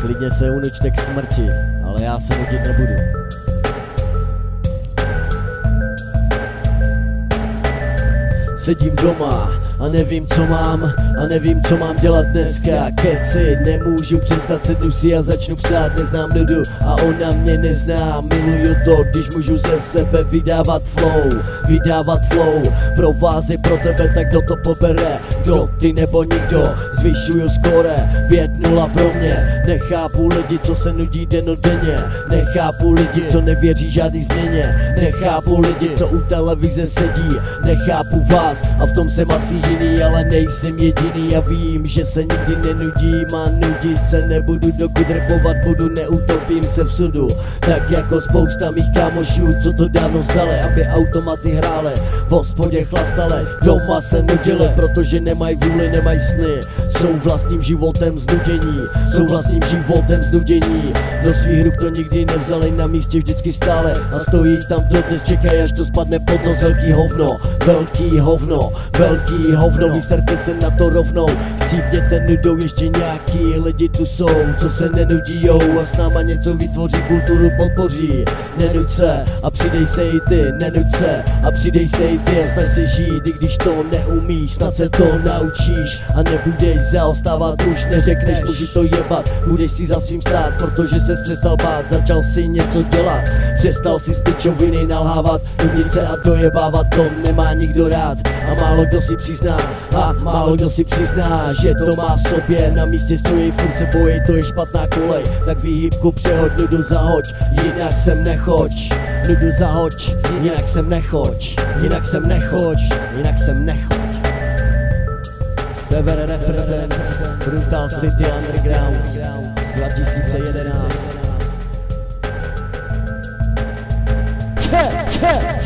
Klidně se unučte k smrti, ale já se nudit nebudu. Sedím doma, a nevím co mám a nevím co mám dělat dneska. Keci, nemůžu přestat sednu si a začnu psát. Neznám nudu a ona mě nezná. Miluju to, když můžu ze sebe vydávat flow. Vydávat flow, pro vás je pro tebe, tak kdo to pobere? Kdo, ty nebo nikdo, zvyšuju skore Pět nula pro mě, nechápu lidi, co se nudí denodenně. Nechápu lidi, co nevěří žádný změně. Nechápu lidi, co u televize sedí. Nechápu vás a v tom jsem asi jiný, ale nejsem jediný a vím, že se nikdy nenudím a nudit se nebudu, dokud repovat budu, neutopím se v sudu. Tak jako spousta mých kámošů, co to dávno zdali, aby automaty hrále, v hospodě chlastale, doma se nudili, protože nemají vůli, nemají sny, jsou vlastním životem znudění, jsou vlastním životem znudění, do svých ruk to nikdy nevzali, na místě vždycky stále a stojí tam dodnes, čekají až to spadne pod nos, velký hovno, velký hovno, velký hovno, vystarte se na to rovnou. Chcípněte nudou ještě nějaký lidi tu jsou Co se nenudíjou a s náma něco vytvoří, kulturu podpoří. Nenuď se a přidej se i ty, nenuď se a přidej se i ty A snaž se žít, i když to neumíš, snad se to naučíš A nebudeš zaostávat, už neřekneš, můžu to jebat. Budeš si za svým stát, protože se přestal bát Začal si něco dělat, přestal si z pičoviny nalhávat Nudit se a dojebávat, to nemá nikdo rád. A málo kdo si přizná, a málo kdo si přizná, že to má v sobě. Na místě stojí, furt se bojí, to je špatná kolej. Tak výhybku přehoď, nudu zahoď, jinak sem nechoď. Nudu zahoď, jinak sem nechoď. Jinak sem nechoď, jinak sem nechoď. Sever represent, Brutal City Underground 2011 Ke, ke.